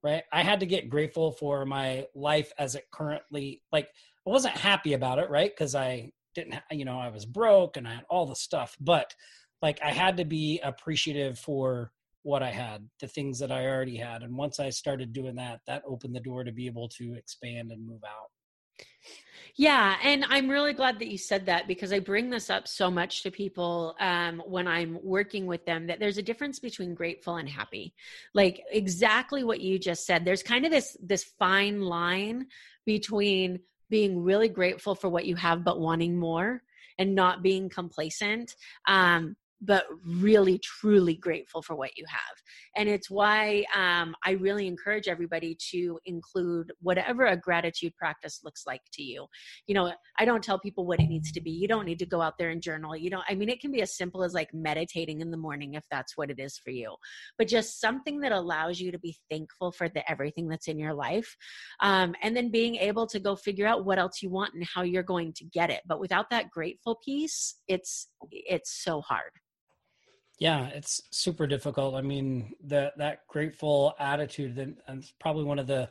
Right. I had to get grateful for my life as it currently, like, I wasn't happy about it, right? Because I didn't, you know, I was broke and I had all the stuff, but like, I had to be appreciative for what I had, the things that I already had. And once I started doing that, that opened the door to be able to expand and move out. Yeah, and I'm really glad that you said that because I bring this up so much to people um, when I'm working with them that there's a difference between grateful and happy. Like exactly what you just said. There's kind of this this fine line between being really grateful for what you have but wanting more and not being complacent. Um, but really truly grateful for what you have. And it's why um, i really encourage everybody to include whatever a gratitude practice looks like to you. You know i don't tell people what it needs to be. You don't need to go out there and journal. You know i mean it can be as simple as like meditating in the morning if that's what it is for you. But just something that allows you to be thankful for the everything that's in your life um, and then being able to go figure out what else you want and how you're going to get it. But without that grateful piece it's it's so hard yeah, it's super difficult. I mean, that that grateful attitude that's probably one of the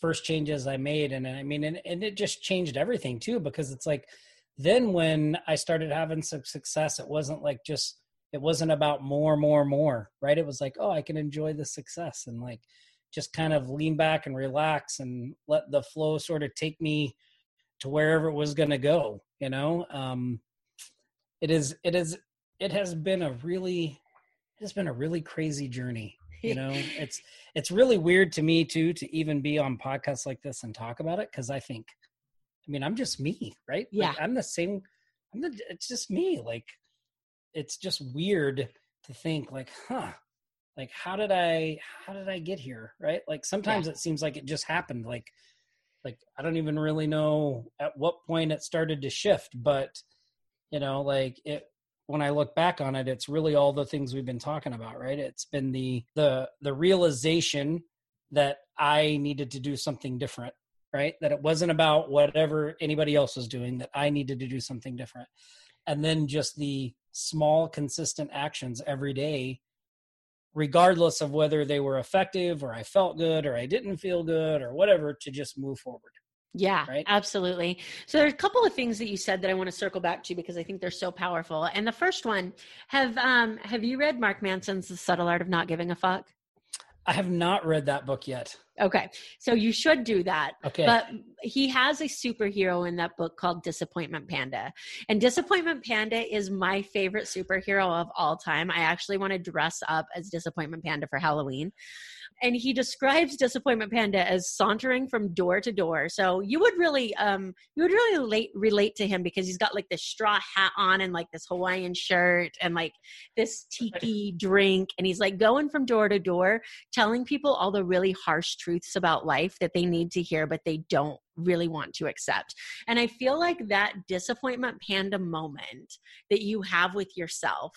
first changes I made. And I mean, and, and it just changed everything too, because it's like then when I started having some success, it wasn't like just it wasn't about more, more, more, right? It was like, oh, I can enjoy the success and like just kind of lean back and relax and let the flow sort of take me to wherever it was going to go, you know? Um, it is, it is, it has been a really it's been a really crazy journey you know? [laughs] It's it's really weird to me too to even be on podcasts like this and talk about it because i think i mean i'm just me right? Yeah. Like, i'm the same i'm the it's just me like it's just weird to think like huh like how did i how did i get here? Right? Like sometimes yeah. it seems like it just happened like like i don't even really know at what point it started to shift but you know like it when I look back on it, it's really all the things we've been talking about, right? It's been the the the realization that I needed to do something different, right? That it wasn't about whatever anybody else was doing, that I needed to do something different. And then just the small consistent actions every day regardless of whether they were effective or I felt good or I didn't feel good or whatever to just move forward. Yeah, right? absolutely. So there's a couple of things that you said that I want to circle back to because I think they're so powerful. And the first one, have um have you read Mark Manson's The Subtle Art of Not Giving a Fuck? I have not read that book yet. Okay. So you should do that. Okay. But he has a superhero in that book called Disappointment Panda. And Disappointment Panda is my favorite superhero of all time. I actually want to dress up as Disappointment Panda for Halloween and he describes disappointment panda as sauntering from door to door. So you would really um you would really relate relate to him because he's got like this straw hat on and like this hawaiian shirt and like this tiki drink. And he's like going from door to door telling people all the really harsh truths about life that they need to hear but they don't really want to accept. And I feel like that disappointment panda moment that you have with yourself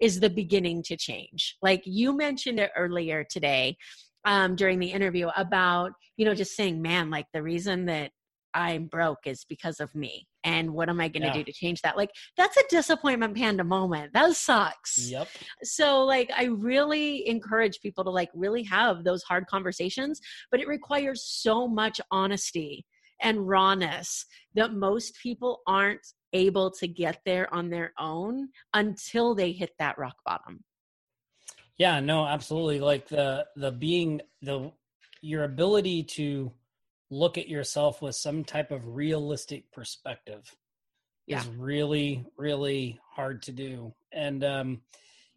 is the beginning to change. Like you mentioned it earlier today um, during the interview about, you know, just saying, man, like the reason that I'm broke is because of me. And what am I going to yeah. do to change that? Like, that's a disappointment panda moment. That sucks. Yep. So, like, I really encourage people to, like, really have those hard conversations, but it requires so much honesty and rawness that most people aren't able to get there on their own until they hit that rock bottom. Yeah, no, absolutely. Like the the being the your ability to look at yourself with some type of realistic perspective yeah. is really really hard to do. And um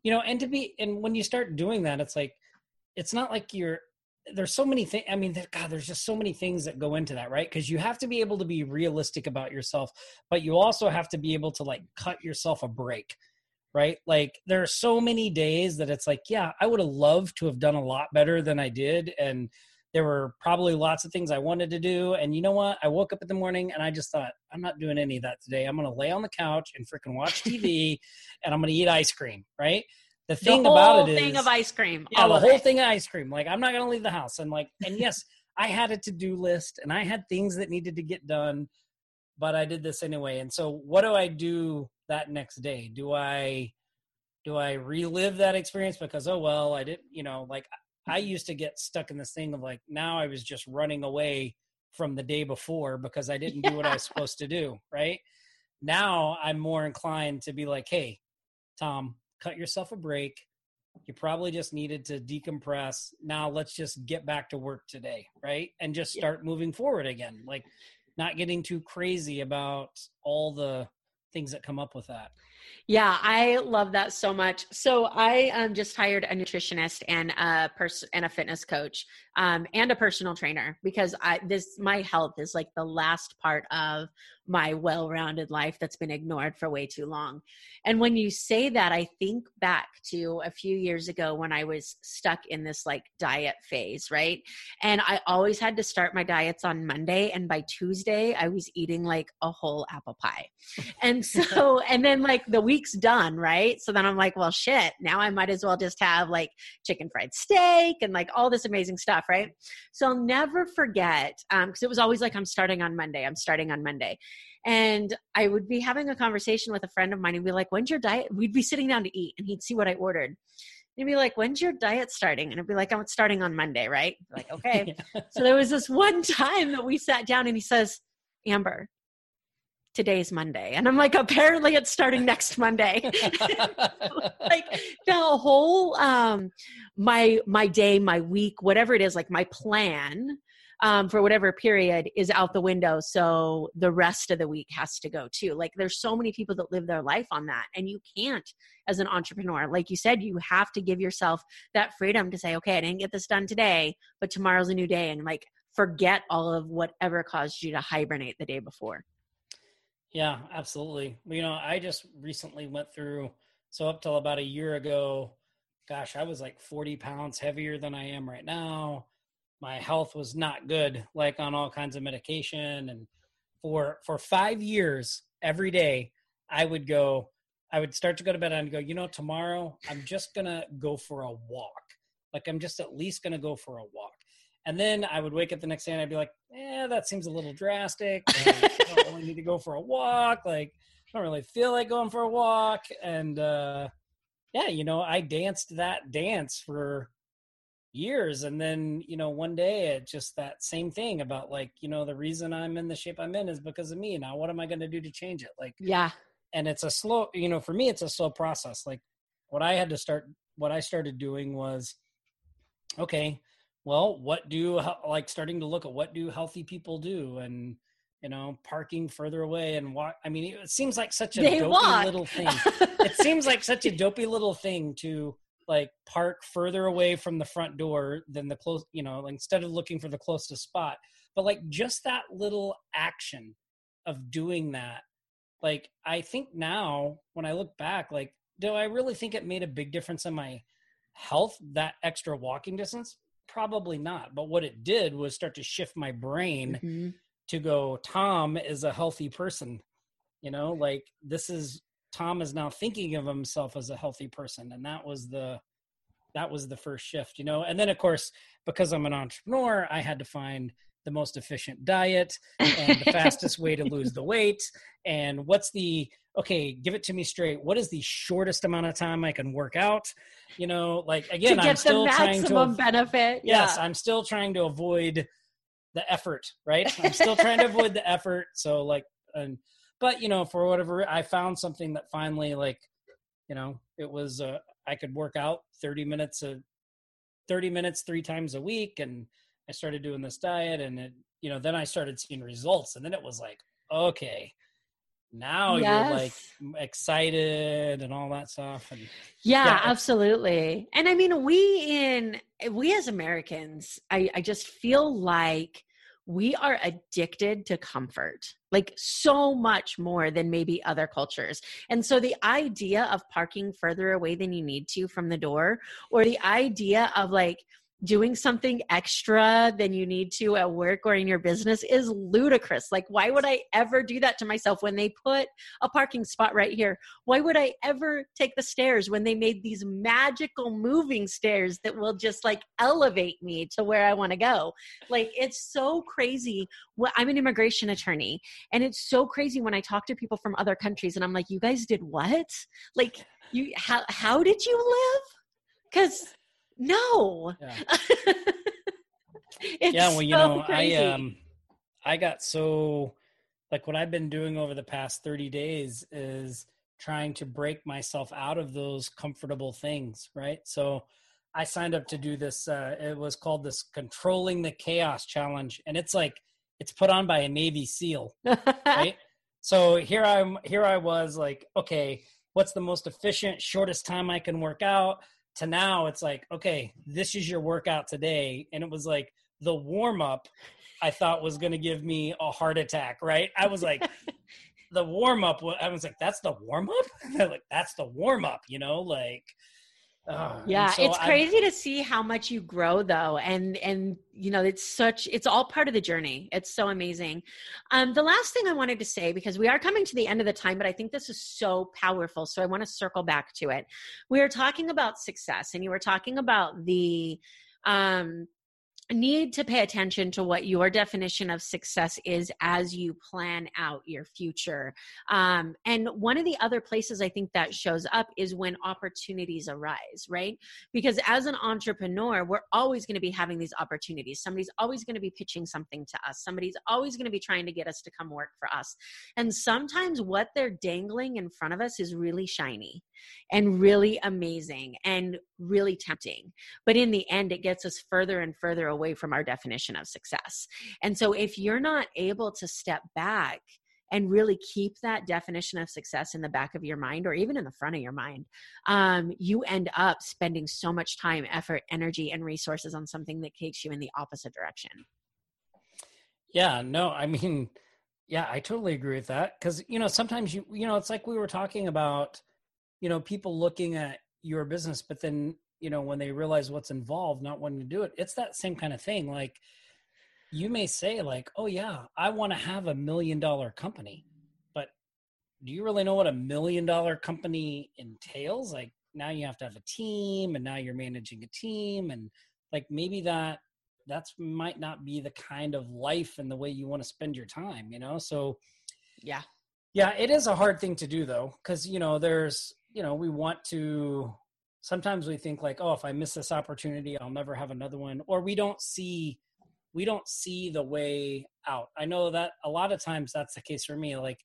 you know, and to be and when you start doing that it's like it's not like you're there's so many things i mean god there's just so many things that go into that right? Because you have to be able to be realistic about yourself but you also have to be able to like cut yourself a break right? Like there are so many days that it's like yeah i would have loved to have done a lot better than i did and there were probably lots of things i wanted to do and you know what? I woke up in the morning and i just thought i'm not doing any of that today. I'm going to lay on the couch and freaking watch tv [laughs] and i'm going to eat ice cream right the thing the about it is thing of ice cream. Yeah, the whole it. thing of ice cream. Like I'm not gonna leave the house. And like, and [laughs] yes, I had a to-do list and I had things that needed to get done, but I did this anyway. And so what do I do that next day? Do I do I relive that experience because oh well, I didn't, you know, like I used to get stuck in this thing of like now I was just running away from the day before because I didn't yeah. do what I was [laughs] supposed to do, right? Now I'm more inclined to be like, "Hey, Tom, cut yourself a break. You probably just needed to decompress. Now let's just get back to work today, right? And just start yeah. moving forward again. Like not getting too crazy about all the things that come up with that. Yeah, I love that so much. So I um, just hired a nutritionist and a person and a fitness coach um, and a personal trainer because I this my health is like the last part of my well-rounded life that's been ignored for way too long. And when you say that, I think back to a few years ago when I was stuck in this like diet phase, right? And I always had to start my diets on Monday and by Tuesday I was eating like a whole apple pie. And so [laughs] and then like the week's done, right? So then I'm like, well shit, now I might as well just have like chicken fried steak and like all this amazing stuff, right? So I'll never forget um because it was always like I'm starting on Monday, I'm starting on Monday. And I would be having a conversation with a friend of mine and be like, when's your diet? We'd be sitting down to eat and he'd see what I ordered. He'd be like, when's your diet starting? And I'd be like, I'm starting on Monday, right? Like, [laughs] okay. yeah. So there was this one time that we sat down and he says, Amber, today's Monday. And I'm like, apparently it's starting next Monday. [laughs] like the whole um my my day, my week, whatever it is, like my plan um, for whatever period is out the window. So the rest of the week has to go too. Like there's so many people that live their life on that. And you can't, as an entrepreneur, like you said, you have to give yourself that freedom to say, okay, I didn't get this done today, but tomorrow's a new day. And like forget all of whatever caused you to hibernate the day before. Yeah, absolutely. You know, I just recently went through, so up till about a year ago, gosh, I was like 40 pounds heavier than I am right now my health was not good like on all kinds of medication. And for for 5 years every day I would go I would start to go to bed and go you know tomorrow I'm just to go for a walk. Like I'm just at least to go for a walk. And then I would wake up the next day and I'd be like yeah that seems a little drastic. I don't really need to go for a walk. Like I don't really feel like going for a walk. And uh yeah you know I danced that dance for years and then you know one day it just that same thing about like you know the reason i'm in the shape i'm in is because of me now what am i going to do to change it like yeah and it's a slow you know for me it's a slow process like what i had to start what i started doing was okay well, what do like starting to look at what do healthy people do and you know, parking further away and walk. I mean, it seems like such a They dopey walk. little thing. [laughs] it seems like such a dopey little thing to like park further away from the front door than the close, you know, instead of looking for the closest spot. But like just that little action of doing that, like I think now when I look back, like, do I really think it made a big difference in my health, that extra walking distance? Probably not. But what it did was start to shift my brain Mhm. to go tom is a healthy person you know like this is tom is now thinking of himself as a healthy person and that was the that was the first shift you know? And then of course because i'm an entrepreneur i had to find the most efficient diet and the [laughs] fastest way to lose the weight. And what's the okay give it to me straight. What is the shortest amount of time i can work out? You know like again i'm still trying to maximum benefit. yes yeah. i'm still trying to avoid the effort right? I'm still trying to avoid the effort. So like and but you know for whatever i found something that finally like you know it was uh i could work out 30 minutes a 30 minutes three times a week and i started doing this diet and it you know then i started seeing results and then it was like okay now you're like excited and all that stuff and Yeah, Yeah, absolutely. And I mean, we in we as Americans, I, I just feel like we are addicted to comfort, like so much more than maybe other cultures. And so the idea of parking further away than you need to from the door, or the idea of like doing something extra than you need to at work or in your business is ludicrous. Like, why would I ever do that to myself when they put a parking spot right here? why would I ever take the stairs when they made these magical moving stairs that will just like elevate me to where I want to go? Like it's so crazy. Well, I'm an immigration attorney, and it's so crazy when I talk to people from other countries, and I'm like, "You guys did what? Like you how how did you live?" Because no, yeah. [laughs] Yeah well you so know crazy. i um i got so like what i've been doing over the past 30 days is trying to break myself out of those comfortable things right? So i signed up to do this uh it was called this controlling the chaos challenge and it's like it's put on by a navy seal right? [laughs] So here i'm here i was like okay what's the most efficient shortest time i can work out to now it's like okay this is your workout today. And it was like the warm up i thought was going to give me a heart attack right? I was like [laughs] the warm up i was like that's the warm up [laughs] like that's the warm up you know? Like uh, yeah so it's I- crazy to see how much you grow though and and you know it's such it's all part of the journey. It's so amazing. Um the last thing i wanted to say because we are coming to the end of the time but i think this is so powerful so i want to circle back to it. We are talking about success and you were talking about the um need to pay attention to what your definition of success is as you plan out your future. Um, and one of the other places I think that shows up is when opportunities arise, right? Because as an entrepreneur, we're always going to be having these opportunities. Somebody's always going to be pitching something to us, somebody's always going to be trying to get us to come work for us. And sometimes what they're dangling in front of us is really shiny and really amazing and really tempting but in the end it gets us further and further away from our definition of success. And so if you're not able to step back and really keep that definition of success in the back of your mind or even in the front of your mind um, you end up spending so much time effort energy and resources on something that takes you in the opposite direction. Yeah, no, I mean, yeah, I totally agree with that. Because you know sometimes you you know it's like we were talking about, you know, people looking at your business, but then you know when they realize what's involved, not wanting to do it. It's that same kind of thing. Like you may say, like, oh yeah, I want to have a million dollar company, but do you really know what a million dollar company entails? Like now you have to have a team, and now you're managing a team, and like maybe that that's might not be the kind of life and the way you want to spend your time you know so yeah yeah it is a hard thing to do though because you know there's you know we want to sometimes we think like oh if i miss this opportunity i'll never have another one or we don't see we don't see the way out i know that a lot of times that's the case for me like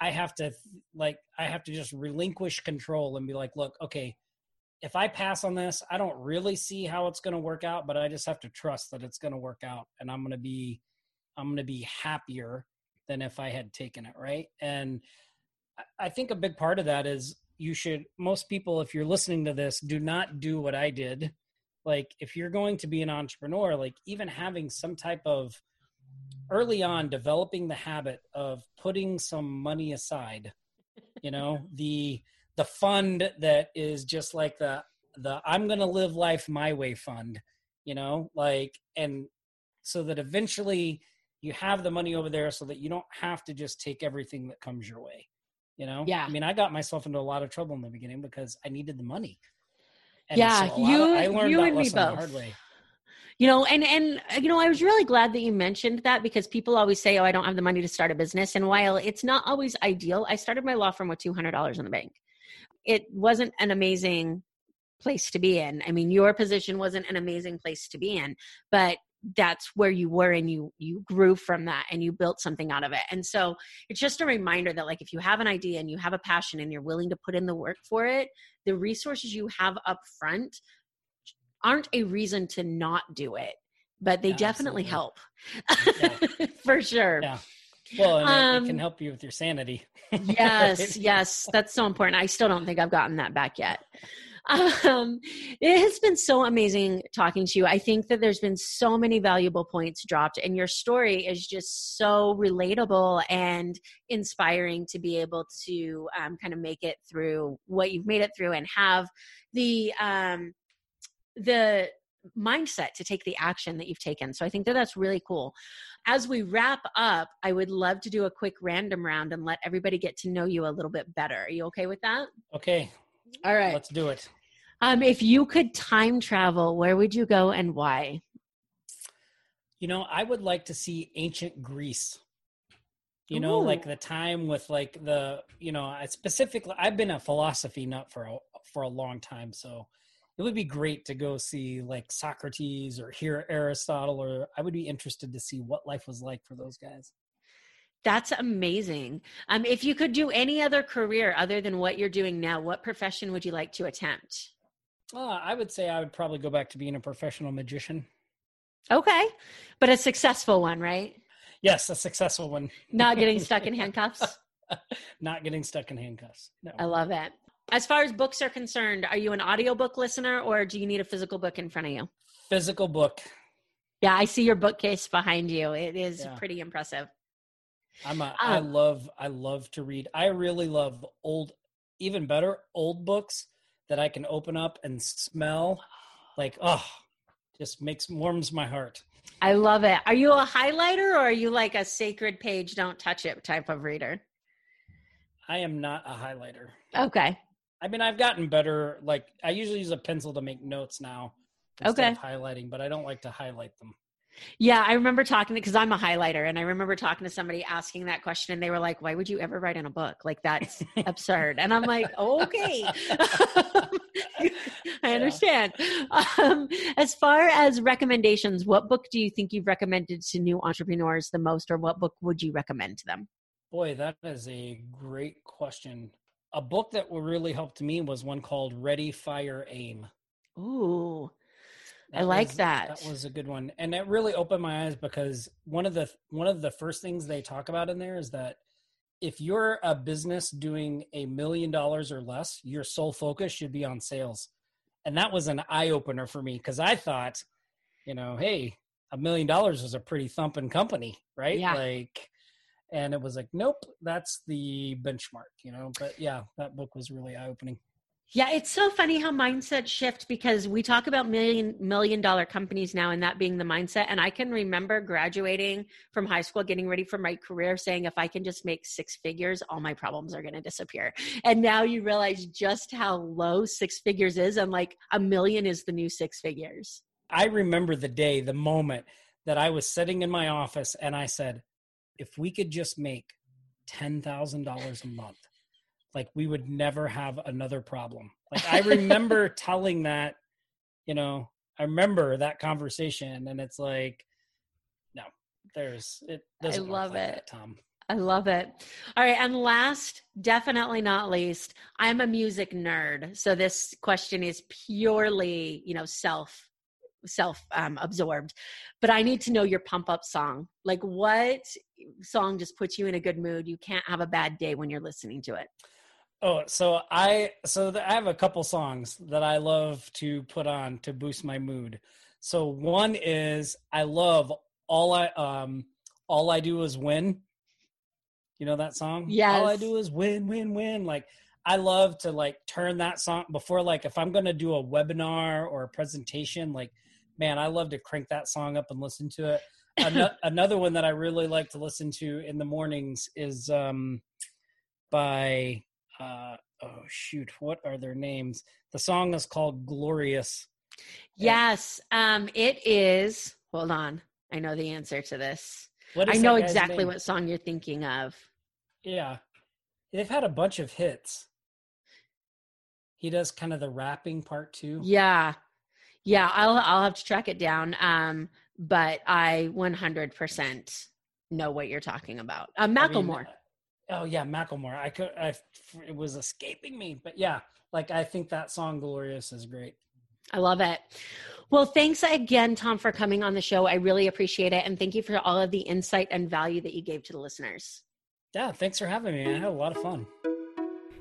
i have to like i have to just relinquish control and be like look okay if I pass on this, I don't really see how it's going to work out, but I just have to trust that it's going to work out and I'm going to be I'm going to be happier than if I had taken it, right? And I think a big part of that is you should most people if you're listening to this do not do what I did. Like if you're going to be an entrepreneur, like even having some type of early on developing the habit of putting some money aside, you know, [laughs] the the fund that is just like the the I'm going to live life my way fund, you know, like and so that eventually you have the money over there so that you don't have to just take everything that comes your way. You know? Yeah. I mean, I got myself into a lot of trouble in the beginning because I needed the money. And yeah, so you, of, I learned you that and me both. hard way. You know, and and you know, I was really glad that you mentioned that because people always say, "Oh, I don't have the money to start a business." And while it's not always ideal, I started my law firm with two hundred dollars in the bank. It wasn't an amazing place to be in. I mean, your position wasn't an amazing place to be in, but that's where you were and you you grew from that and you built something out of it and so it's just a reminder that like if you have an idea and you have a passion and you're willing to put in the work for it the resources you have up front aren't a reason to not do it but they yeah, definitely help yeah. [laughs] for sure yeah well, and um, it, it, can um, help you with your sanity. [laughs] yes, yes, that's so important. I still don't think I've gotten that back yet. Um, it has been so amazing talking to you. I think that there's been so many valuable points dropped, and your story is just so relatable and inspiring to be able to um, kind of make it through what you've made it through and have the um, the mindset to take the action that you've taken. So I think that that's really cool. As we wrap up, I would love to do a quick random round and let everybody get to know you a little bit better. Are you okay with that? Okay. All right. Let's do it. Um, if you could time travel, where would you go and why? You know, I would like to see ancient Greece. You know, Ooh. like the time with like the, you know, I specifically I've been a philosophy nut for a, for a long time, so it would be great to go see like Socrates or hear Aristotle or I would be interested to see what life was like for those guys. That's amazing. Um, if you could do any other career other than what you're doing now, what profession would you like to attempt? Uh, I would say I would probably go back to being a professional magician. Okay. But a successful one, right? Yes, a successful one. Not getting [laughs] stuck in handcuffs? Not getting stuck in handcuffs. No. I love it. As far as books are concerned, are you an audiobook listener or do you need a physical book in front of you? Physical book. Yeah, I see your bookcase behind you. It is yeah. pretty impressive. I'm a, um, I love I love to read. I really love old even better old books that I can open up and smell. Like, oh, just makes warms my heart. I love it. Are you a highlighter or are you like a sacred page, don't touch it type of reader? I am not a highlighter. Okay. I mean, I've gotten better. Like, I usually use a pencil to make notes now. Instead okay. Of highlighting, but I don't like to highlight them. Yeah, I remember talking because I'm a highlighter, and I remember talking to somebody asking that question, and they were like, "Why would you ever write in a book? Like that's [laughs] absurd." And I'm like, "Okay, [laughs] I understand." Um, as far as recommendations, what book do you think you've recommended to new entrepreneurs the most, or what book would you recommend to them? Boy, that is a great question. A book that really helped me was one called Ready, Fire, Aim. Ooh, that I like was, that. That was a good one, and it really opened my eyes because one of the one of the first things they talk about in there is that if you're a business doing a million dollars or less, your sole focus should be on sales, and that was an eye opener for me because I thought, you know, hey, a million dollars is a pretty thumping company, right? Yeah. Like, and it was like, nope, that's the benchmark, you know. But yeah, that book was really eye opening. Yeah, it's so funny how mindset shift because we talk about million million dollar companies now and that being the mindset. And I can remember graduating from high school, getting ready for my career, saying if I can just make six figures, all my problems are gonna disappear. And now you realize just how low six figures is and like a million is the new six figures. I remember the day, the moment that I was sitting in my office and I said, if we could just make ten thousand dollars a month like we would never have another problem. Like I remember [laughs] telling that, you know, I remember that conversation and it's like, no, there's it I love like it. That, Tom. I love it. All right. And last, definitely not least, I'm a music nerd. So this question is purely, you know, self self um, absorbed but i need to know your pump up song like what song just puts you in a good mood you can't have a bad day when you're listening to it oh so i so i have a couple songs that i love to put on to boost my mood so one is i love all i um all i do is win you know that song? Yeah. All I do is win, win, win. Like I love to like turn that song before like if I'm gonna do a webinar or a presentation, like man, I love to crank that song up and listen to it. [laughs] Another one that I really like to listen to in the mornings is um by uh oh shoot, what are their names? The song is called Glorious. Yes. Um it is hold on. I know the answer to this. I know exactly name? what song you're thinking of. Yeah. They've had a bunch of hits. He does kind of the rapping part too. Yeah. Yeah, I'll I'll have to track it down. Um, but I 100% know what you're talking about. Uh, Macklemore. I mean, oh yeah, Macklemore. I could I it was escaping me, but yeah, like I think that song Glorious is great. I love it. Well, thanks again, Tom, for coming on the show. I really appreciate it. And thank you for all of the insight and value that you gave to the listeners. Yeah, thanks for having me. I had a lot of fun.